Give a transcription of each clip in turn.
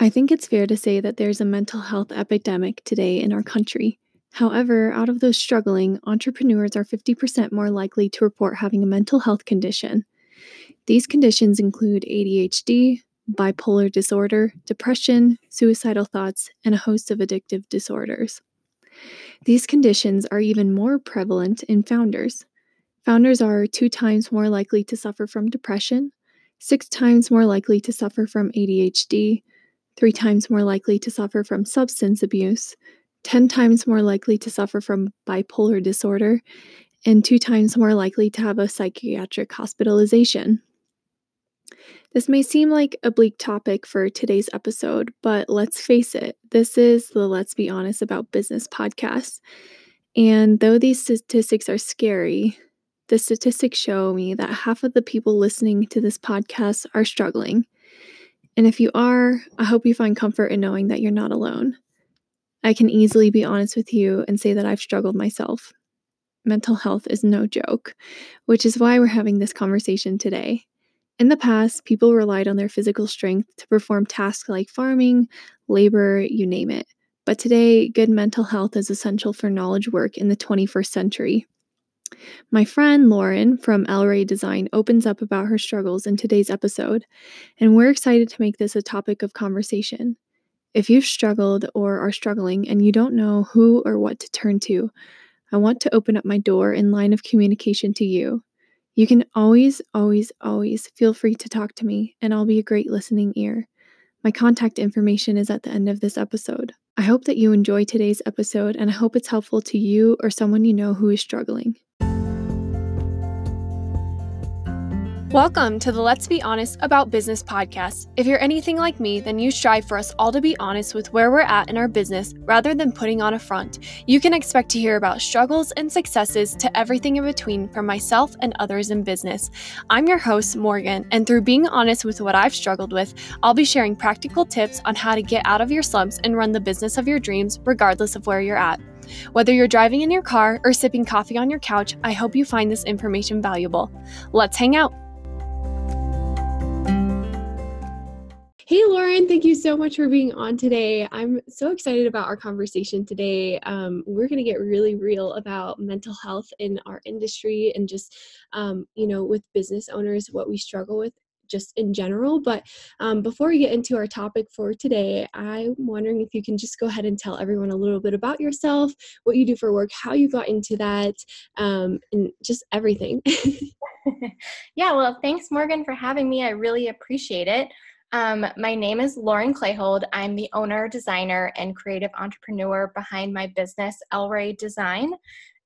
I think it's fair to say that there's a mental health epidemic today in our country. However, out of those struggling, entrepreneurs are 50% more likely to report having a mental health condition. These conditions include ADHD, bipolar disorder, depression, suicidal thoughts, and a host of addictive disorders. These conditions are even more prevalent in founders. Founders are two times more likely to suffer from depression, six times more likely to suffer from ADHD, three times more likely to suffer from substance abuse, 10 times more likely to suffer from bipolar disorder, and two times more likely to have a psychiatric hospitalization. This may seem like a bleak topic for today's episode, but let's face it, this is the Let's Be Honest About Business podcast. And though these statistics are scary, the statistics show me that half of the people listening to this podcast are struggling. And if you are, I hope you find comfort in knowing that you're not alone. I can easily be honest with you and say that I've struggled myself. Mental health is no joke, which is why we're having this conversation today. In the past, people relied on their physical strength to perform tasks like farming, labor, you name it. But today, good mental health is essential for knowledge work in the 21st century. My friend Lauren from El Design opens up about her struggles in today's episode, and we're excited to make this a topic of conversation. If you've struggled or are struggling and you don't know who or what to turn to, I want to open up my door and line of communication to you. You can always, always, always feel free to talk to me, and I'll be a great listening ear. My contact information is at the end of this episode. I hope that you enjoy today's episode, and I hope it's helpful to you or someone you know who is struggling. Welcome to the Let's Be Honest About Business podcast. If you're anything like me, then you strive for us all to be honest with where we're at in our business rather than putting on a front. You can expect to hear about struggles and successes to everything in between from myself and others in business. I'm your host, Morgan, and through being honest with what I've struggled with, I'll be sharing practical tips on how to get out of your slumps and run the business of your dreams regardless of where you're at. Whether you're driving in your car or sipping coffee on your couch, I hope you find this information valuable. Let's hang out. Hey, Lauren, thank you so much for being on today. I'm so excited about our conversation today. Um, we're going to get really real about mental health in our industry and just, um, you know, with business owners, what we struggle with just in general. But um, before we get into our topic for today, I'm wondering if you can just go ahead and tell everyone a little bit about yourself, what you do for work, how you got into that, um, and just everything. yeah, well, thanks, Morgan, for having me. I really appreciate it. Um, my name is Lauren Clayhold. I'm the owner, designer, and creative entrepreneur behind my business, El Rey Design.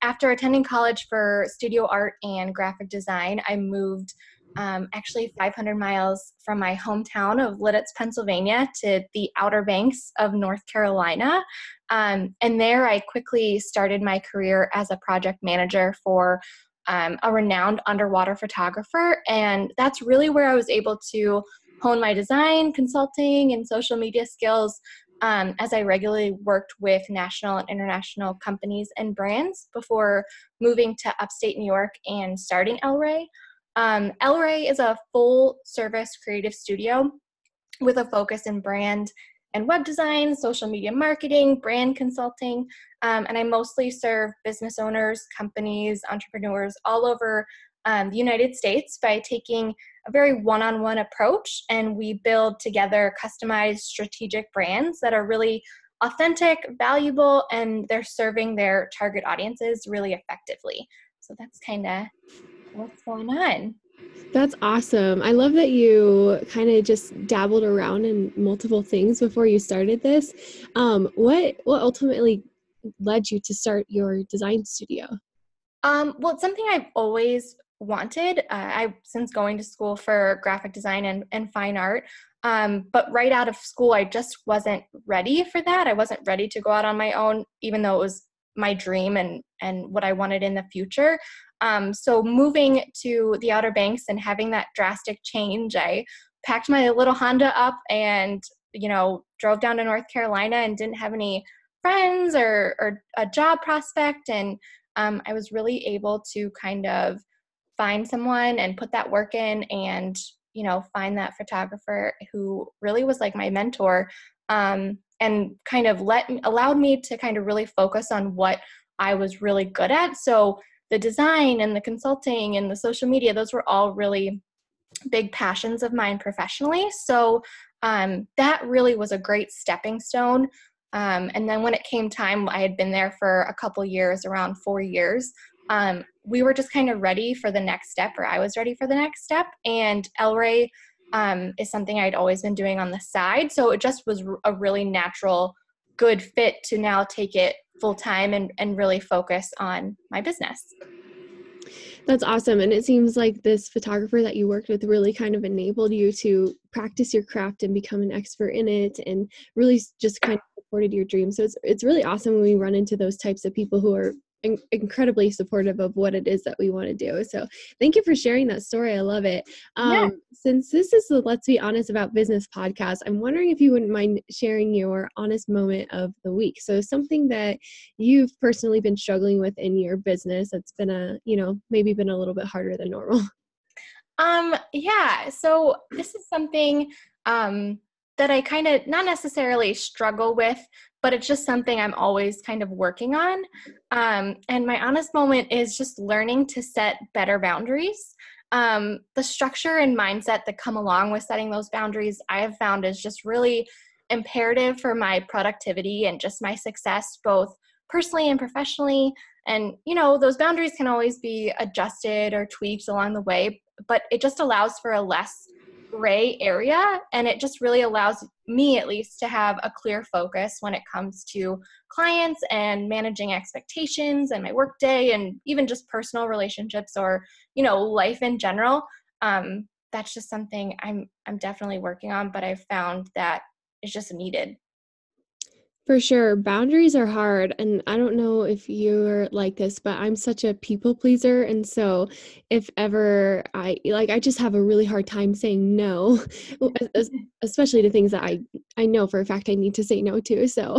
After attending college for studio art and graphic design, I moved um, actually 500 miles from my hometown of Lititz, Pennsylvania, to the Outer Banks of North Carolina. Um, and there I quickly started my career as a project manager for um, a renowned underwater photographer. And that's really where I was able to hone my design, consulting, and social media skills um, as I regularly worked with national and international companies and brands before moving to upstate New York and starting El Rey. Um, El Rey is a full service creative studio with a focus in brand and web design, social media marketing, brand consulting, um, and I mostly serve business owners, companies, entrepreneurs all over um, the United States by taking a very one on one approach and we build together customized strategic brands that are really authentic, valuable, and they're serving their target audiences really effectively. So that's kind of what's going on. That's awesome. I love that you kind of just dabbled around in multiple things before you started this. Um, what what ultimately led you to start your design studio? Um, well, it's something I've always wanted. Uh, I since going to school for graphic design and, and fine art. Um, but right out of school, I just wasn't ready for that. I wasn't ready to go out on my own, even though it was my dream and and what I wanted in the future. Um, so moving to the Outer Banks and having that drastic change, I packed my little Honda up and you know drove down to North Carolina and didn't have any friends or or a job prospect and um, I was really able to kind of find someone and put that work in and you know, find that photographer who really was like my mentor um, and kind of let allowed me to kind of really focus on what I was really good at. So the design and the consulting and the social media, those were all really big passions of mine professionally. So um, that really was a great stepping stone. Um, and then when it came time, I had been there for a couple years, around four years. Um, we were just kind of ready for the next step, or I was ready for the next step. And El Rey um, is something I'd always been doing on the side. So it just was a really natural, good fit to now take it full time and, and really focus on my business. That's awesome. And it seems like this photographer that you worked with really kind of enabled you to practice your craft and become an expert in it and really just kind of supported your dreams. So it's it's really awesome when we run into those types of people who are in- incredibly supportive of what it is that we want to do. So thank you for sharing that story. I love it. Um, yeah. Since this is the Let's Be Honest About Business podcast, I'm wondering if you wouldn't mind sharing your honest moment of the week. So something that you've personally been struggling with in your business that's been a, you know, maybe been a little bit harder than normal. Um, yeah. So this is something um that I kind of not necessarily struggle with, but it's just something I'm always kind of working on. Um, and my honest moment is just learning to set better boundaries. Um, the structure and mindset that come along with setting those boundaries, I have found is just really imperative for my productivity and just my success, both personally and professionally. And, you know, those boundaries can always be adjusted or tweaked along the way, but it just allows for a less gray area and it just really allows me at least to have a clear focus when it comes to clients and managing expectations and my workday and even just personal relationships or you know life in general. Um, that's just something i'm i'm definitely working on but i've found that it's just needed for sure. Boundaries are hard. And I don't know if you're like this, but I'm such a people pleaser. And so if ever I like, I just have a really hard time saying no, especially to things that I, I know for a fact I need to say no to. So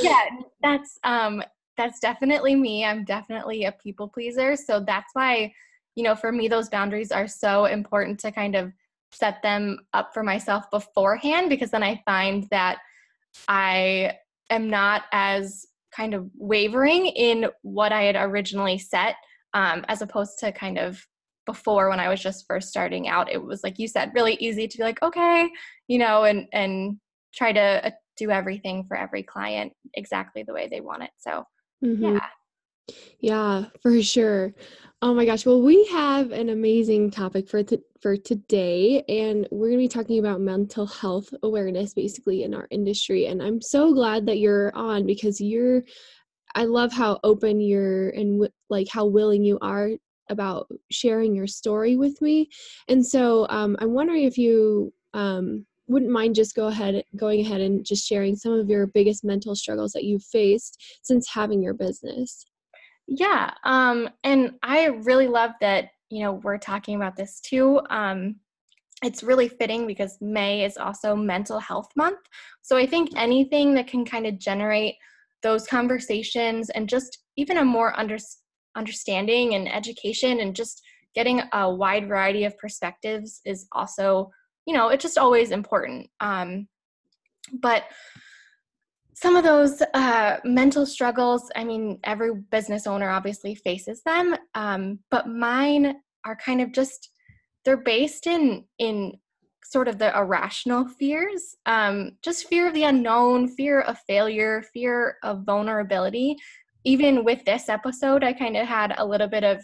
yeah, that's, um, that's definitely me. I'm definitely a people pleaser. So that's why, you know, for me, those boundaries are so important to kind of set them up for myself beforehand because then I find that I am not as kind of wavering in what I had originally set, um, as opposed to kind of before when I was just first starting out. It was like you said, really easy to be like, okay, you know, and and try to uh, do everything for every client exactly the way they want it. So, mm-hmm. yeah. Yeah, for sure. Oh my gosh. Well, we have an amazing topic for th- for today and we're going to be talking about mental health awareness basically in our industry and I'm so glad that you're on because you're I love how open you're and w- like how willing you are about sharing your story with me. And so um, I'm wondering if you um, wouldn't mind just go ahead going ahead and just sharing some of your biggest mental struggles that you've faced since having your business. Yeah, um, and I really love that you know we're talking about this too. Um, it's really fitting because May is also Mental Health Month. So I think anything that can kind of generate those conversations and just even a more under, understanding and education and just getting a wide variety of perspectives is also, you know, it's just always important. Um, but some of those uh, mental struggles, I mean, every business owner obviously faces them, um, but mine are kind of just they're based in in sort of the irrational fears, um, just fear of the unknown, fear of failure, fear of vulnerability. Even with this episode, I kind of had a little bit of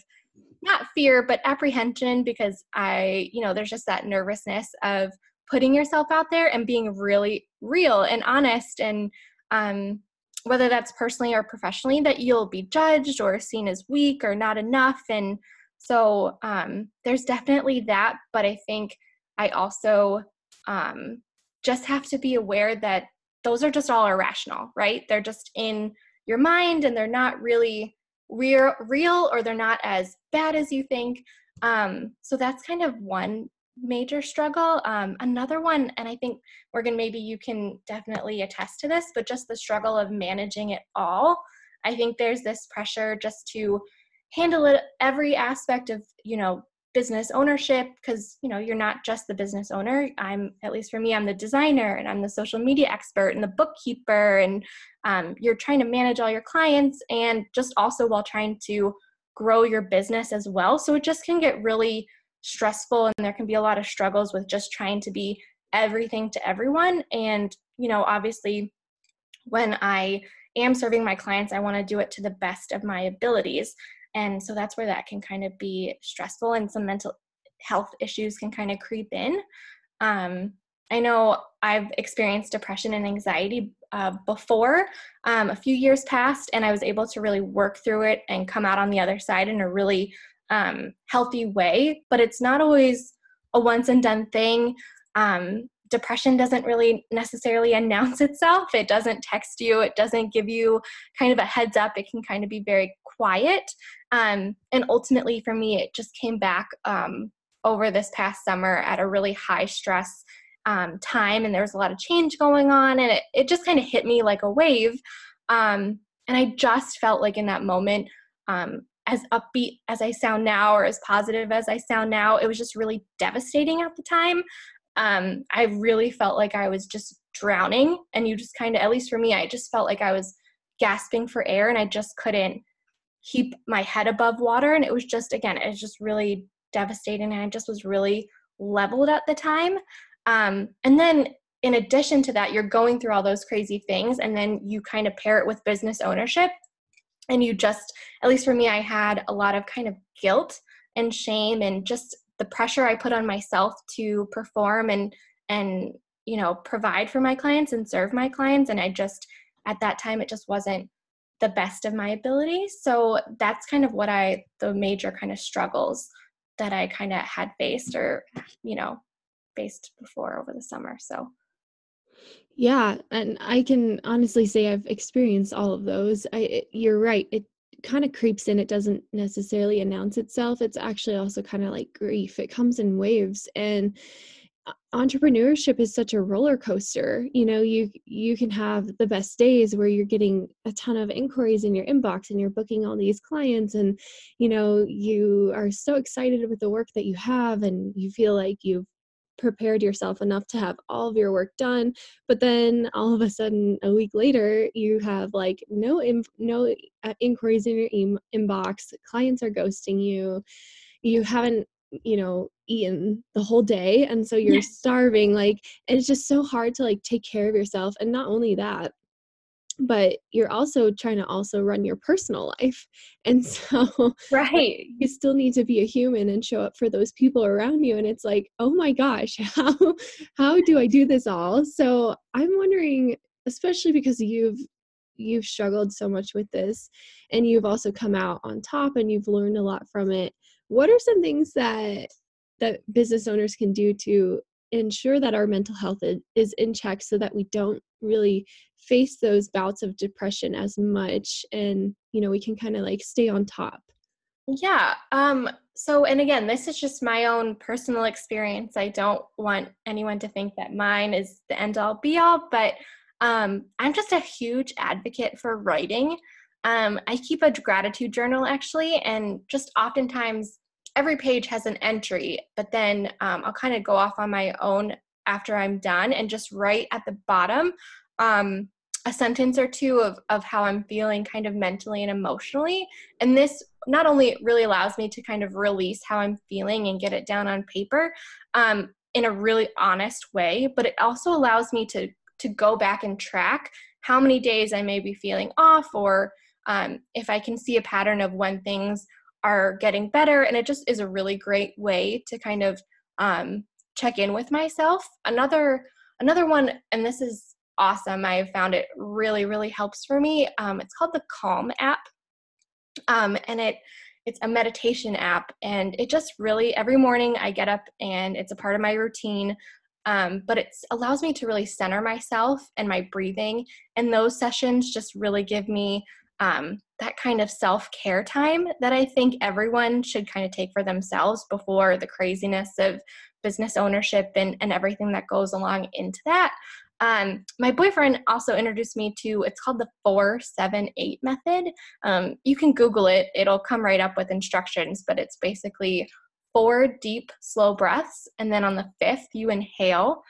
not fear, but apprehension because I, you know, there's just that nervousness of putting yourself out there and being really real and honest and um, whether that's personally or professionally, that you'll be judged or seen as weak or not enough. And so um, there's definitely that. But I think I also um, just have to be aware that those are just all irrational, right? They're just in your mind and they're not really real, real or they're not as bad as you think. Um, so that's kind of one major struggle. Um, another one, and I think Morgan, maybe you can definitely attest to this, but just the struggle of managing it all. I think there's this pressure just to handle it every aspect of you know business ownership because you know you're not just the business owner i'm at least for me i'm the designer and i'm the social media expert and the bookkeeper and um, you're trying to manage all your clients and just also while trying to grow your business as well so it just can get really stressful and there can be a lot of struggles with just trying to be everything to everyone and you know obviously when i am serving my clients i want to do it to the best of my abilities and so that's where that can kind of be stressful and some mental health issues can kind of creep in. Um, I know I've experienced depression and anxiety uh, before, um, a few years past, and I was able to really work through it and come out on the other side in a really um, healthy way. But it's not always a once and done thing. Um, depression doesn't really necessarily announce itself. It doesn't text you, it doesn't give you kind of a heads up. It can kind of be very quiet. Um, and ultimately, for me, it just came back um, over this past summer at a really high stress um, time, and there was a lot of change going on, and it, it just kind of hit me like a wave. Um, and I just felt like in that moment, um, as upbeat as I sound now, or as positive as I sound now, it was just really devastating at the time um, I really felt like I was just drowning. And you just kind of, at least for me, I just felt like I was gasping for air and I just couldn't keep my head above water. And it was just, again, it was just really devastating. And I just was really leveled at the time. Um, and then in addition to that, you're going through all those crazy things. And then you kind of pair it with business ownership. And you just, at least for me, I had a lot of kind of guilt and shame and just the pressure I put on myself to perform and and you know provide for my clients and serve my clients and I just at that time it just wasn't the best of my abilities. So that's kind of what I the major kind of struggles that I kind of had faced or you know faced before over the summer. So yeah, and I can honestly say I've experienced all of those. I you're right. It kind of creeps in it doesn't necessarily announce itself it's actually also kind of like grief it comes in waves and uh, entrepreneurship is such a roller coaster you know you you can have the best days where you're getting a ton of inquiries in your inbox and you're booking all these clients and you know you are so excited with the work that you have and you feel like you've prepared yourself enough to have all of your work done but then all of a sudden a week later you have like no inf- no uh, inquiries in your e- inbox clients are ghosting you you haven't you know eaten the whole day and so you're starving like it's just so hard to like take care of yourself and not only that but you're also trying to also run your personal life and so right. you still need to be a human and show up for those people around you and it's like oh my gosh how how do i do this all? So i'm wondering especially because you've you've struggled so much with this and you've also come out on top and you've learned a lot from it what are some things that that business owners can do to ensure that our mental health is in check so that we don't really face those bouts of depression as much and you know we can kind of like stay on top. Yeah um so and again this is just my own personal experience. I don't want anyone to think that mine is the end all be all but um i'm just a huge advocate for writing. Um i keep a gratitude journal actually and just oftentimes every page has an entry but then um, i'll kind of go off on my own after i'm done and just write at the bottom um, a sentence or two of, of how I'm feeling kind of mentally and emotionally. And this not only really allows me to kind of release how I'm feeling and get it down on paper um, in a really honest way, but it also allows me to to go back and track how many days I may be feeling off or um, if I can see a pattern of when things are getting better. And it just is a really great way to kind of um, check in with myself. Another another one, and this is awesome. I found it really, really helps for me. Um, it's called the Calm app, um, and it it's a meditation app, and it just really every morning I get up and it's a part of my routine. Um, but it allows me to really center myself and my breathing, and those sessions just really give me um, that kind of self care time that I think everyone should kind of take for themselves before the craziness of business ownership and, and everything that goes along into that. Um, my boyfriend also introduced me to it's called the 478 method. Um, you can Google it, it'll come right up with instructions, but it's basically four deep, slow breaths. And then on the fifth, you inhale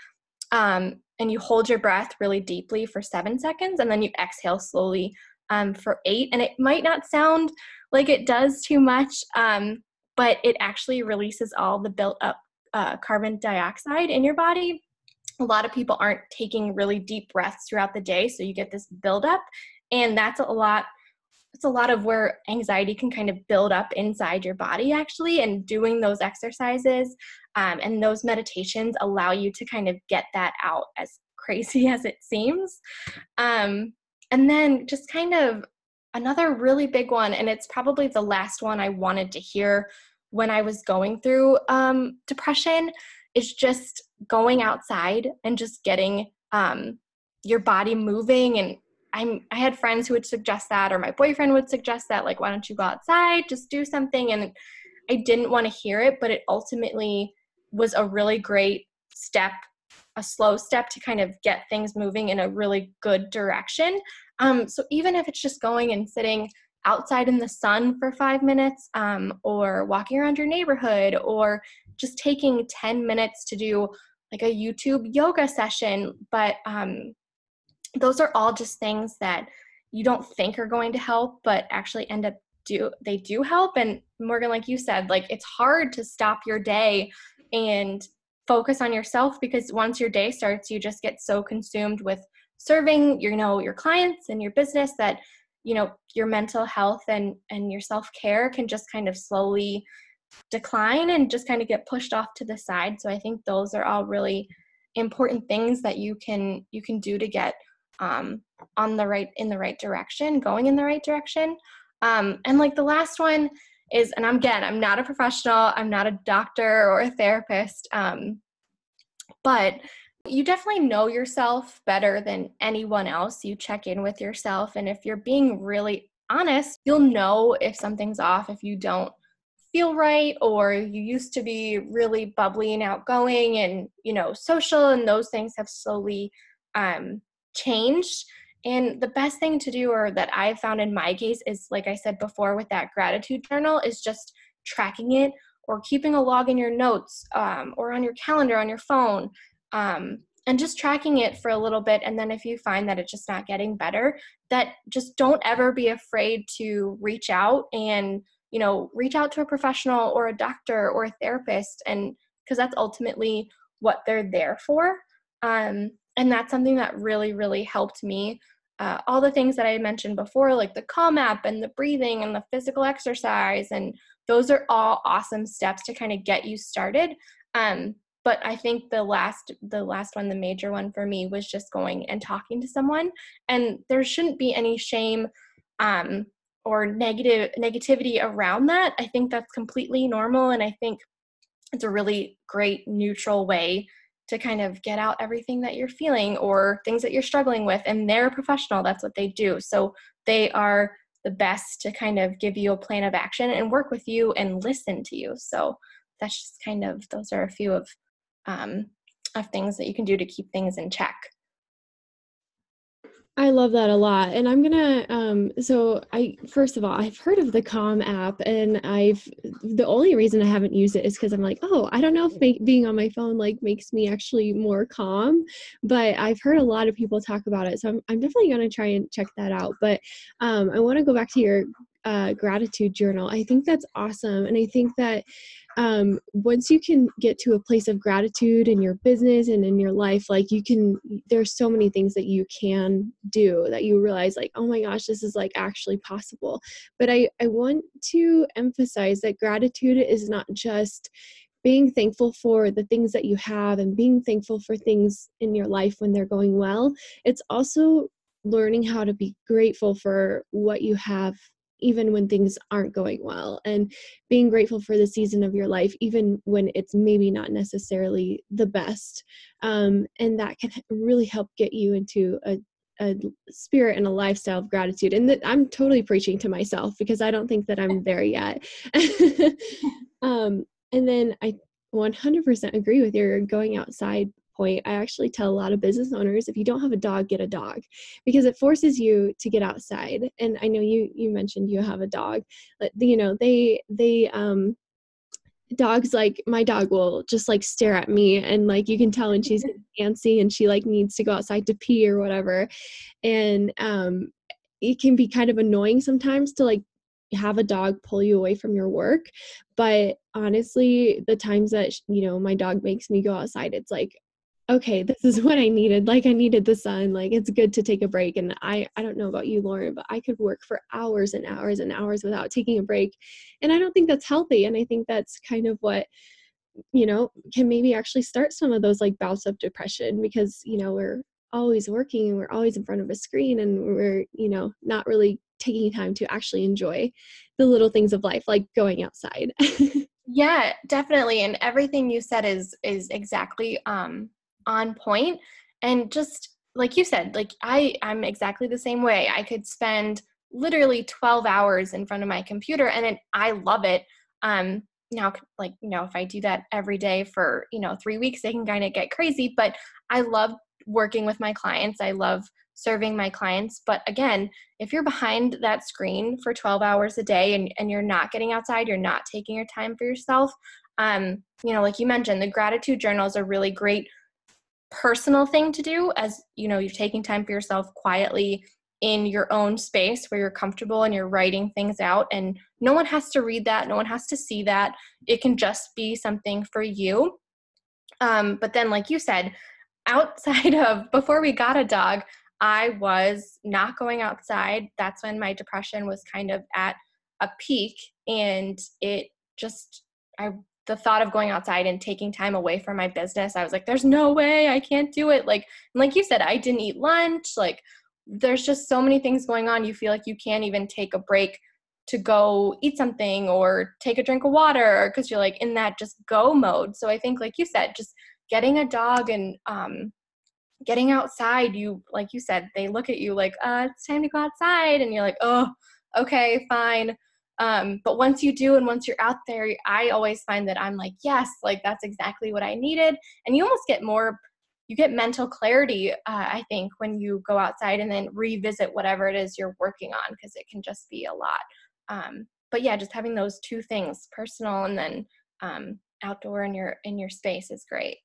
um, and you hold your breath really deeply for seven seconds. And then you exhale slowly um, for eight. And it might not sound like it does too much, um, but it actually releases all the built up uh, carbon dioxide in your body. A lot of people aren't taking really deep breaths throughout the day, so you get this buildup, and that's a lot it's a lot of where anxiety can kind of build up inside your body actually and doing those exercises um, and those meditations allow you to kind of get that out as crazy as it seems. Um, and then just kind of another really big one and it's probably the last one i wanted to hear when i was going through um, depression is just going outside and just getting um, your body moving. And I'm I had friends who would suggest that or my boyfriend would suggest that like why don't you go outside? Just do something. And I didn't want to hear it but it ultimately was a really great step a slow step to kind of get things moving in a really good direction. Um, so even if it's just going and sitting outside in the sun for five minutes um, or walking around your neighborhood or just taking 10 minutes to do like a youtube yoga session. But um, those are all just things that you don't think are going to help but actually end up do they do help. And morgan like you said like it's hard to stop your day and focus on yourself because once your day starts you just get so consumed with serving you know your clients and your business that you know your mental health and and your self-care can just kind of slowly decline and just kind of get pushed off to the side. So i think those are all really important things that you can you can do to get um, on the right in the right direction going in the right direction. Um, and like the last one is and i'm again i'm not a professional i'm not a doctor or a therapist um, but you definitely know yourself better than anyone else you check in with yourself and if you're being really honest you'll know if something's off if you don't feel right or you used to be really bubbly and outgoing and you know social and those things have slowly um, changed. And the best thing to do, or that I've found in my case, is like I said before with that gratitude journal, is just tracking it or keeping a log in your notes um, or on your calendar on your phone. Um, and just tracking it for a little bit and then if you find that it's just not getting better that just don't ever be afraid to reach out and you know reach out to a professional or a doctor or a therapist and because that's ultimately what they're there for. Um, and that's something that really really helped me. Uh, all the things that i mentioned before like the calm app and the breathing and the physical exercise and those are all awesome steps to kind of get you started. Um, but i think the last the last one the major one for me was just going and talking to someone and there shouldn't be any shame um, or negative negativity around that i think that's completely normal and i think it's a really great neutral way to kind of get out everything that you're feeling or things that you're struggling with. And they're professional, that's what they do. So they are the best to kind of give you a plan of action and work with you and listen to you. So that's just kind of, those are a few of, um, of things that you can do to keep things in check. I love that a lot. And I'm gonna um so I first of all, I've heard of the Calm app and I've the only reason I haven't used it is because I'm like, oh, I don't know if make, being on my phone like makes me actually more calm. But I've heard a lot of people talk about it. So I'm I'm definitely gonna try and check that out. But um I wanna go back to your uh, gratitude journal. I think that's awesome. And I think that um, once you can get to a place of gratitude in your business and in your life, like you can, there's so many things that you can do that you realize, like, oh my gosh, this is like actually possible. But I, I want to emphasize that gratitude is not just being thankful for the things that you have and being thankful for things in your life when they're going well. It's also learning how to be grateful for what you have even when things aren't going well and being grateful for the season of your life even when it's maybe not necessarily the best um, and that can really help get you into a, a spirit and a lifestyle of gratitude and that i'm totally preaching to myself because i don't think that i'm there yet. Um, and then i 100% agree with your going outside point, I actually tell a lot of business owners if you don't have a dog, get a dog because it forces you to get outside. And I know you you mentioned you have a dog, but you know they they um dogs like my dog will just like stare at me and like you can tell when she's antsy and she like needs to go outside to pee or whatever and um it can be kind of annoying sometimes to like have a dog pull you away from your work but honestly the times that you know my dog makes me go outside it's like okay this is what i needed like i needed the sun like it's good to take a break and i i don't know about you lauren but i could work for hours and hours and hours without taking a break and i don't think that's healthy and i think that's kind of what you know can maybe actually start some of those like bouts of depression because you know we're always working and we're always in front of a screen and we're you know not really taking time to actually enjoy the little things of life like going outside. Yeah definitely and everything you said is is exactly um on point. And just like you said like i i'm exactly the same way. I could spend literally 12 hours in front of my computer and it, i love it. Um now like you know if i do that every day for you know three weeks they can kind of get crazy but i love working with my clients. I love serving my clients. But again if you're behind that screen for 12 hours a day and, and you're not getting outside you're not taking your time for yourself um, you know like you mentioned the gratitude journals are really great personal thing to do as you know you're taking time for yourself quietly in your own space where you're comfortable and you're writing things out and no one has to read that no one has to see that. It can just be something for you. Um, but then like you said outside of before we got a dog i was not going outside. That's when my depression was kind of at a peak and it just i the thought of going outside and taking time away from my business, I was like, there's no way I can't do it. Like, like you said, I didn't eat lunch. Like, there's just so many things going on. You feel like you can't even take a break to go eat something or take a drink of water because you're like in that just go mode. So I think, like you said, just getting a dog and um, getting outside, you, like you said, they look at you like, uh, it's time to go outside. And you're like, oh, okay, fine. Um, but once you do and once you're out there, I always find that I'm like, yes, like that's exactly what I needed. And you almost get more, you get mental clarity, uh, I think, when you go outside and then revisit whatever it is you're working on because it can just be a lot. Um, but yeah, just having those two things, personal and then um, outdoor in your in your space, is great.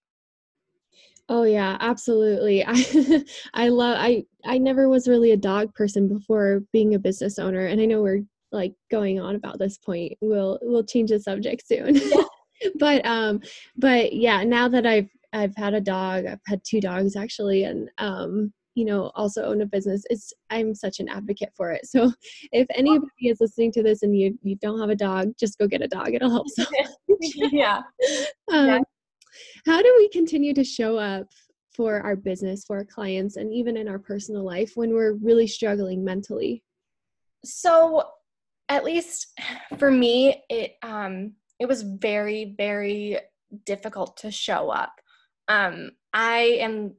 Oh yeah, absolutely. I I love I I never was really a dog person before being a business owner and I know we're like going on about this point we'll we'll change the subject soon. Yeah. but um but yeah now that i've i've had a dog i've had two dogs actually and um you know also own a business it's i'm such an advocate for it. So if anybody is listening to this and you you don't have a dog just go get a dog. It'll help so yeah. Um, yeah. how do we continue to show up for our business for our clients and even in our personal life when we're really struggling mentally? So at least for me, it um, it was very very difficult to show up. Um, I am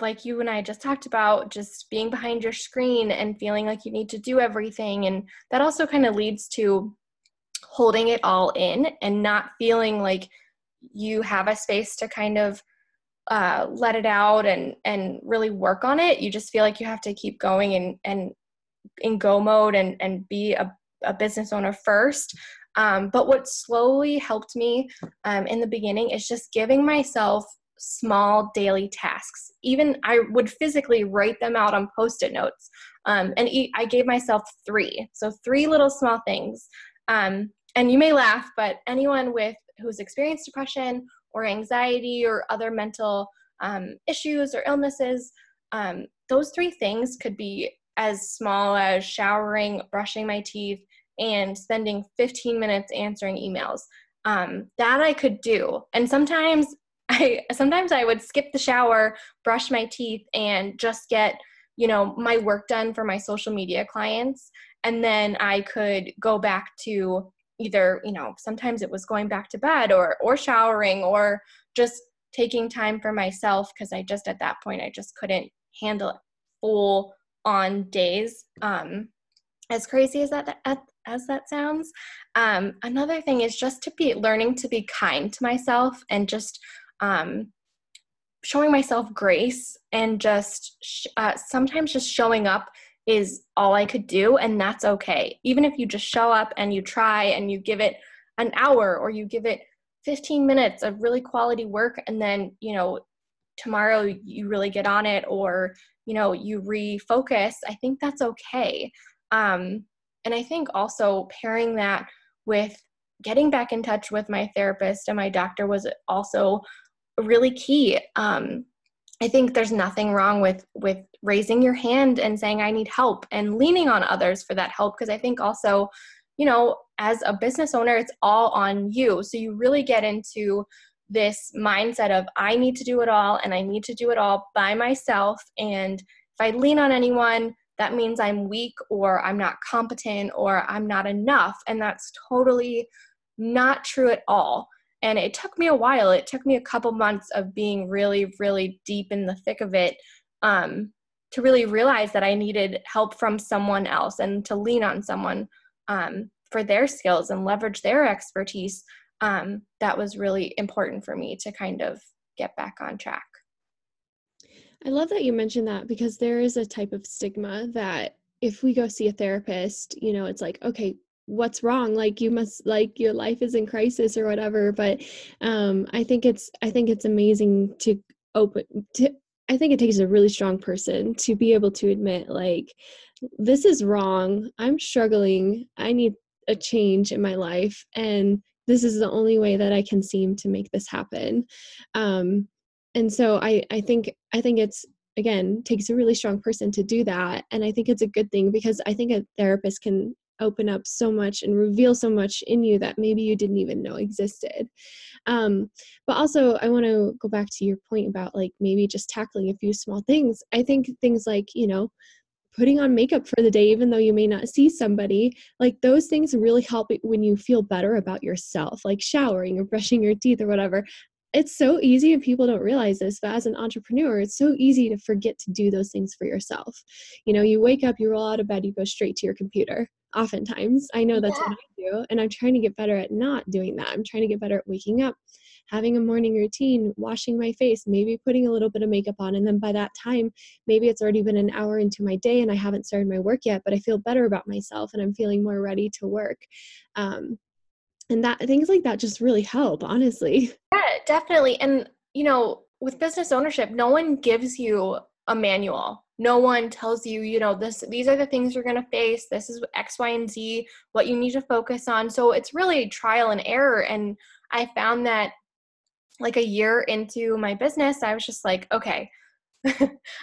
like you and I just talked about, just being behind your screen and feeling like you need to do everything, and that also kind of leads to holding it all in and not feeling like you have a space to kind of uh, let it out and and really work on it. You just feel like you have to keep going and and in go mode and and be a a business owner first. Um, but what slowly helped me um, in the beginning is just giving myself small daily tasks. Even I would physically write them out on post it notes. Um, and I gave myself three. So, three little small things. Um, and you may laugh, but anyone with who's experienced depression or anxiety or other mental um, issues or illnesses, um, those three things could be as small as showering, brushing my teeth, and spending 15 minutes answering emails. Um, that I could do. And sometimes I sometimes I would skip the shower, brush my teeth, and just get you know my work done for my social media clients. And then I could go back to either you know sometimes it was going back to bed or or showering or just taking time for myself because I just at that point I just couldn't handle full on days. Um, as crazy as that as that sounds, um, another thing is just to be learning to be kind to myself and just um, showing myself grace and just sh- uh, sometimes just showing up is all I could do, and that's okay. Even if you just show up and you try and you give it an hour or you give it 15 minutes of really quality work and then you know tomorrow you really get on it or you know you refocus i think that's okay um, and i think also pairing that with getting back in touch with my therapist and my doctor was also really key um, i think there's nothing wrong with with raising your hand and saying i need help and leaning on others for that help because i think also you know as a business owner it's all on you so you really get into this mindset of I need to do it all and I need to do it all by myself. And if I lean on anyone, that means I'm weak or I'm not competent or I'm not enough. And that's totally not true at all. And it took me a while. It took me a couple months of being really, really deep in the thick of it um, to really realize that I needed help from someone else and to lean on someone um, for their skills and leverage their expertise um, that was really important for me to kind of get back on track. I love that you mentioned that because there is a type of stigma that if we go see a therapist, you know, it's like, okay, what's wrong? Like you must like your life is in crisis or whatever. But um I think it's I think it's amazing to open to I think it takes a really strong person to be able to admit like this is wrong. I'm struggling. I need a change in my life and this is the only way that I can seem to make this happen. Um, and so I, I think I think it's again takes a really strong person to do that. And I think it's a good thing because I think a therapist can open up so much and reveal so much in you that maybe you didn't even know existed. Um, but also, I want to go back to your point about like maybe just tackling a few small things. I think things like, you know, putting on makeup for the day even though you may not see somebody like those things really help when you feel better about yourself like showering or brushing your teeth or whatever it's so easy and people don't realize this but as an entrepreneur it's so easy to forget to do those things for yourself you know you wake up you roll out of bed you go straight to your computer oftentimes i know that's yeah. what i do and i'm trying to get better at not doing that i'm trying to get better at waking up having a morning routine, washing my face, maybe putting a little bit of makeup on. And then by that time, maybe it's already been an hour into my day and I haven't started my work yet, but I feel better about myself and I'm feeling more ready to work. Um, and that things like that just really help, honestly. Yeah, definitely. And, you know, with business ownership, no one gives you a manual no one tells you you know this these are the things you're going to face this is x y and z what you need to focus on so it's really trial and error and i found that like a year into my business, I was just like, okay,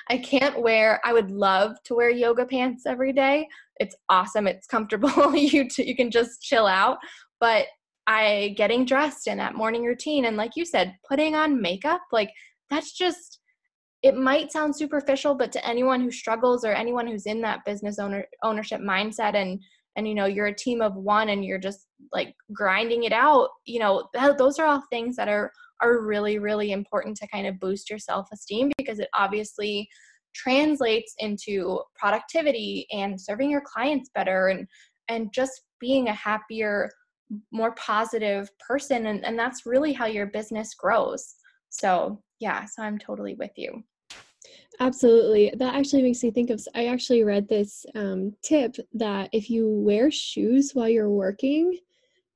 I can't wear, I would love to wear yoga pants every day. It's awesome. It's comfortable. you, t- you can just chill out. But I getting dressed in that morning routine and like you said, putting on makeup, like that's just, it might sound superficial, but to anyone who struggles or anyone who's in that business owner ownership mindset and and you know you're a team of one and you're just like grinding it out you know th- those are all things that are are really, really important to kind of boost your self esteem because it obviously translates into productivity and serving your clients better and and just being a happier more positive person and, and that's really how your business grows. So yeah so i'm totally with you. Absolutely. That actually makes me think of I actually read this um, tip that if you wear shoes while you're working,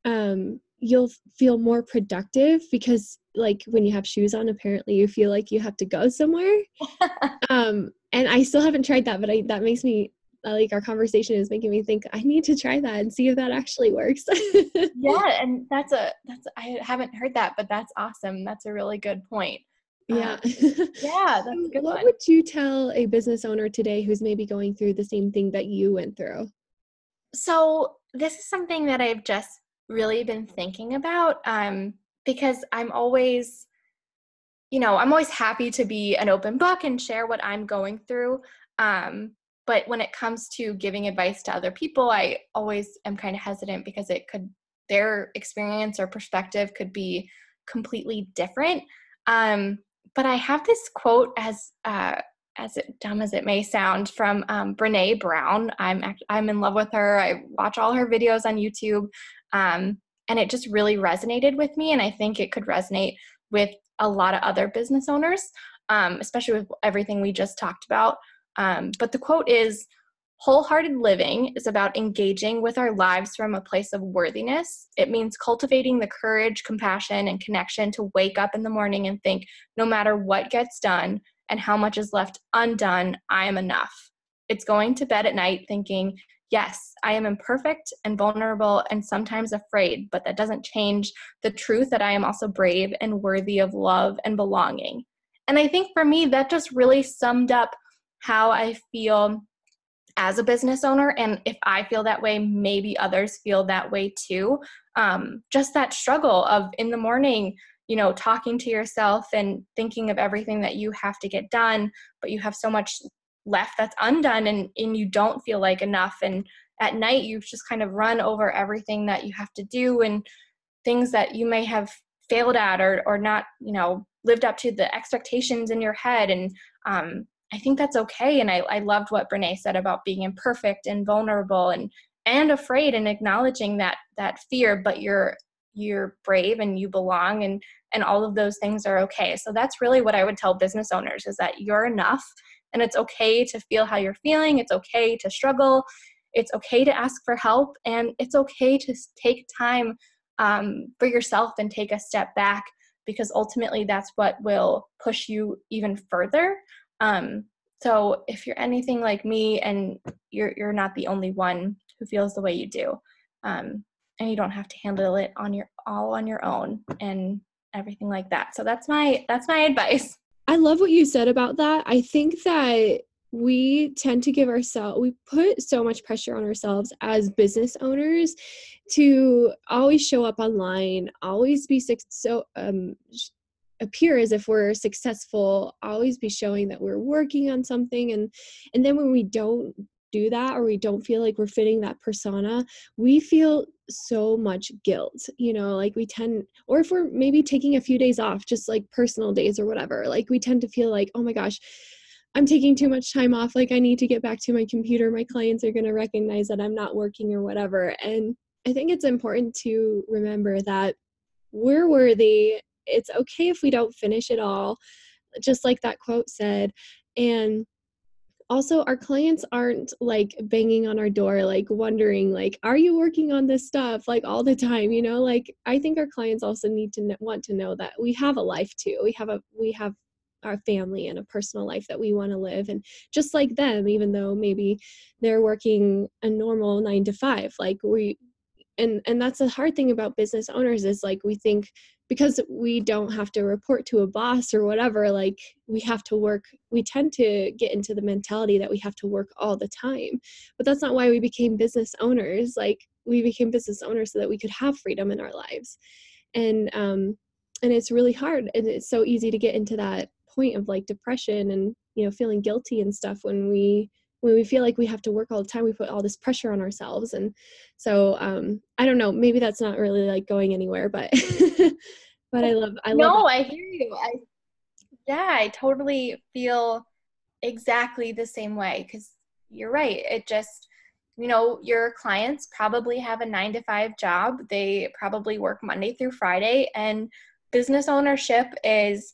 um, you'll feel more productive because like when you have shoes on apparently you feel like you have to go somewhere. Um and i still haven't tried that but I, that makes me uh, like our conversation is making me think i need to try that and see if that actually works yeah and that's a that's i haven't heard that but that's awesome that's a really good point yeah um, yeah that's good. what one. would you tell a business owner today who's maybe going through the same thing that you went through so this is something that i've just really been thinking about um, because I'm always, you know, I'm always happy to be an open book and share what I'm going through. Um, but when it comes to giving advice to other people, I always am kind of hesitant because it could, their experience or perspective could be completely different. Um, but I have this quote as uh, as dumb as it may sound, from um, Brene Brown. I'm I'm in love with her. I watch all her videos on YouTube, um, and it just really resonated with me. And I think it could resonate with a lot of other business owners, um, especially with everything we just talked about. Um, but the quote is, Wholehearted living is about engaging with our lives from a place of worthiness. It means cultivating the courage, compassion, and connection to wake up in the morning and think no matter what gets done and how much is left undone, I am enough. It's going to bed at night thinking, yes, I am imperfect and vulnerable and sometimes afraid, but that doesn't change the truth that I am also brave and worthy of love and belonging. And I think for me, that just really summed up how I feel as a business owner and if i feel that way maybe others feel that way too. Um, just that struggle of in the morning you know talking to yourself and thinking of everything that you have to get done but you have so much left that's undone and, and you don't feel like enough. And at night you've just kind of run over everything that you have to do and things that you may have failed at or, or not you know lived up to the expectations in your head. And um, I think that's okay. And I, I loved what Brene said about being imperfect and vulnerable and and afraid and acknowledging that that fear, but you're you're brave and you belong and and all of those things are okay. So that's really what I would tell business owners is that you're enough and it's okay to feel how you're feeling. It's okay to struggle. It's okay to ask for help and it's okay to take time um, for yourself and take a step back because ultimately that's what will push you even further um, so if you're anything like me and you're you're not the only one who feels the way you do, um, and you don't have to handle it on your all on your own and everything like that. So that's my that's my advice. I love what you said about that. I think that we tend to give ourselves we put so much pressure on ourselves as business owners to always show up online always be so um appear as if we're successful always be showing that we're working on something. And and then when we don't do that or we don't feel like we're fitting that persona we feel so much guilt you know like we tend or if we're maybe taking a few days off just like personal days or whatever like we tend to feel like oh my gosh i'm taking too much time off like i need to get back to my computer my clients are going to recognize that i'm not working or whatever. And i think it's important to remember that we're worthy it's okay if we don't finish it all, just like that quote said. And also our clients aren't like banging on our door like wondering like are you working on this stuff? like all the time you know? Like i think our clients also need to know, want to know that we have a life too. We have a we have our family and a personal life that we want to live and just like them even though maybe they're working a normal 9 to 5 like we and and that's the hard thing about business owners is like we think because we don't have to report to a boss or whatever like we have to work we tend to get into the mentality that we have to work all the time. But that's not why we became business owners like we became business owners so that we could have freedom in our lives. And um and it's really hard and it's so easy to get into that point of like depression and you know feeling guilty and stuff when we when we feel like we have to work all the time we put all this pressure on ourselves and so um i don't know maybe that's not really like going anywhere but but i love i love no i hear you i yeah i totally feel exactly the same way because you're right it just you know your clients probably have a nine to five job they probably work monday through friday and business ownership is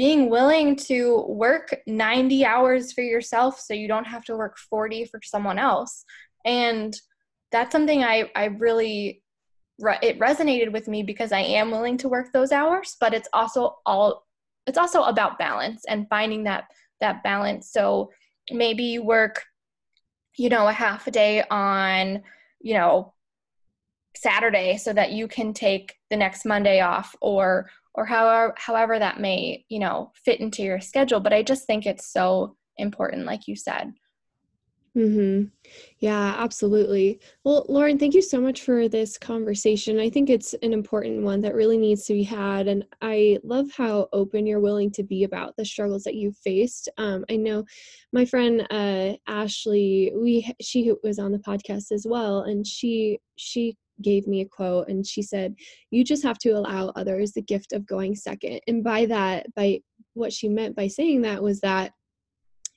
being willing to work 90 hours for yourself so you don't have to work 40 for someone else. And that's something i i really it resonated with me because i am willing to work those hours but it's also all it's also about balance and finding that that balance. So maybe you work you know a half a day on you know saturday so that you can take the next monday off or or however however that may you know fit into your schedule but i just think it's so important like you said hmm Yeah, absolutely. Well, Lauren, thank you so much for this conversation. I think it's an important one that really needs to be had. And I love how open you're willing to be about the struggles that you've faced. Um, I know my friend uh, Ashley, we she was on the podcast as well, and she she gave me a quote and she said you just have to allow others the gift of going second. And by that by what she meant by saying that was that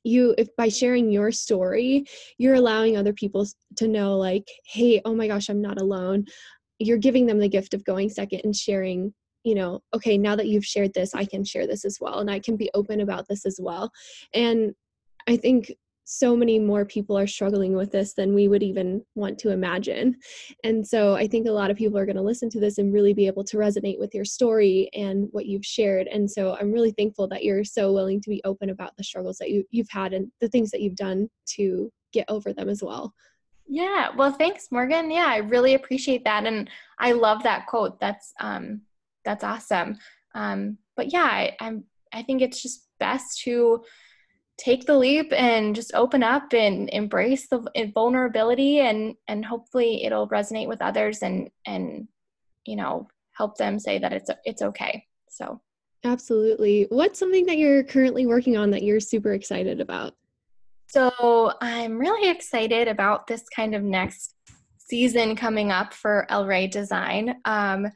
you if by sharing your story you're allowing other people to know like hey oh my gosh i'm not alone. You're giving them the gift of going second and sharing you know okay now that you've shared this i can share this as well and i can be open about this as well. And i think so many more people are struggling with this than we would even want to imagine. And so I think a lot of people are going to listen to this and really be able to resonate with your story and what you've shared. And so I'm really thankful that you're so willing to be open about the struggles that you, you've had and the things that you've done to get over them as well. Yeah, well, thanks, Morgan. Yeah, I really appreciate that, and I love that quote. That's um, that's awesome. Um, but yeah, I, I'm. I think it's just best to take the leap and just open up and embrace the vulnerability, and and hopefully it'll resonate with others, and and you know help them say that it's it's okay. So. Absolutely. What's something that you're currently working on that you're super excited about? So I'm really excited about this kind of next season coming up for L Rae Design. Um,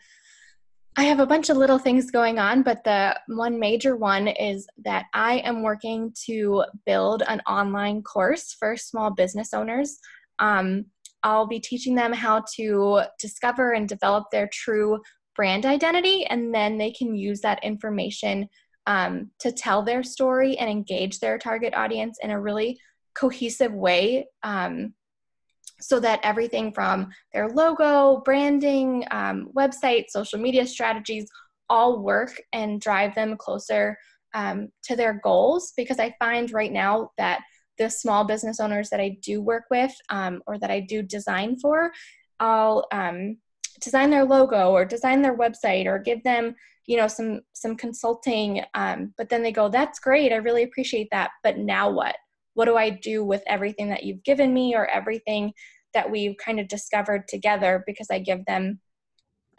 I have a bunch of little things going on, but the one major one is that I am working to build an online course for small business owners. Um, I'll be teaching them how to discover and develop their true brand identity, and then they can use that information um, to tell their story and engage their target audience in a really cohesive way um, so that everything from their logo, branding, um, website, social media strategies all work and drive them closer um, to their goals. Because I find right now that the small business owners that I do work with um, or that I do design for, I'll um, design their logo or design their website or give them you know some some consulting um, but then they go that's great. I really appreciate that. But now what what do i do with everything that you've given me or everything that we've kind of discovered together because i give them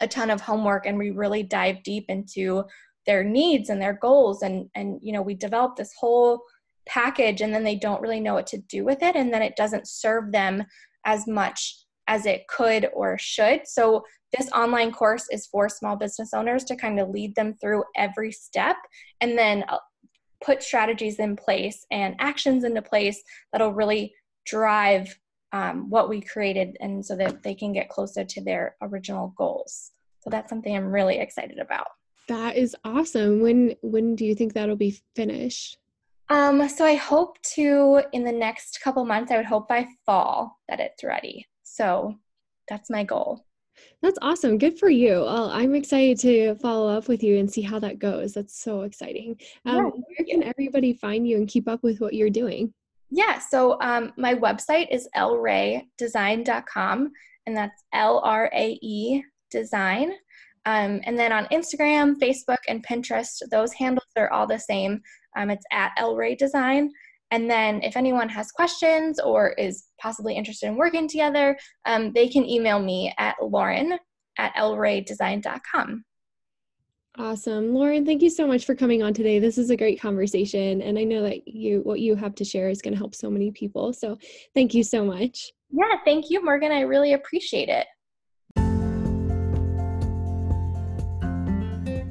a ton of homework and we really dive deep into their needs and their goals and and you know we develop this whole package and then they don't really know what to do with it and then it doesn't serve them as much as it could or should. So, this online course is for small business owners to kind of lead them through every step and then uh, put strategies in place and actions into place that'll really drive um, what we created and so that they can get closer to their original goals. So, that's something I'm really excited about. That is awesome. When when do you think that'll be finished? Um, so I hope to in the next couple months. I would hope by fall that it's ready. So that's my goal. That's awesome. Good for you. Well, I'm excited to follow up with you and see how that goes. That's so exciting. Um, yeah, where can everybody find you and keep up with what you're doing? Yeah, so um, my website is lraedesign.com, and that's L R A E design. Um, and then on Instagram, Facebook, and Pinterest, those handles are all the same. Um, it's at Rae Design. And then if anyone has questions or is possibly interested in working together, um, they can email me at lauren at lraedesign.com. Awesome. Lauren, thank you so much for coming on today. This is a great conversation and I know that you what you have to share is going to help so many people. So, thank you so much. Yeah, thank you, Morgan. I really appreciate it.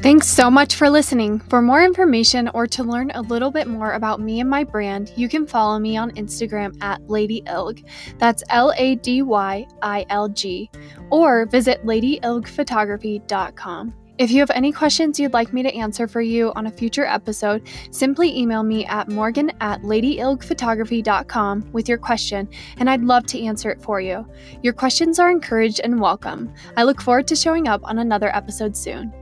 Thanks so much for listening. For more information or to learn a little bit more about me and my brand, you can follow me on Instagram at Lady Ilg. That's L A D Y I L G. Or visit ladyilgphotography.com. If you have any questions you'd like me to answer for you on a future episode, simply email me at morgan at ladyilgphotography.com with your question, and I'd love to answer it for you. Your questions are encouraged and welcome. I look forward to showing up on another episode soon.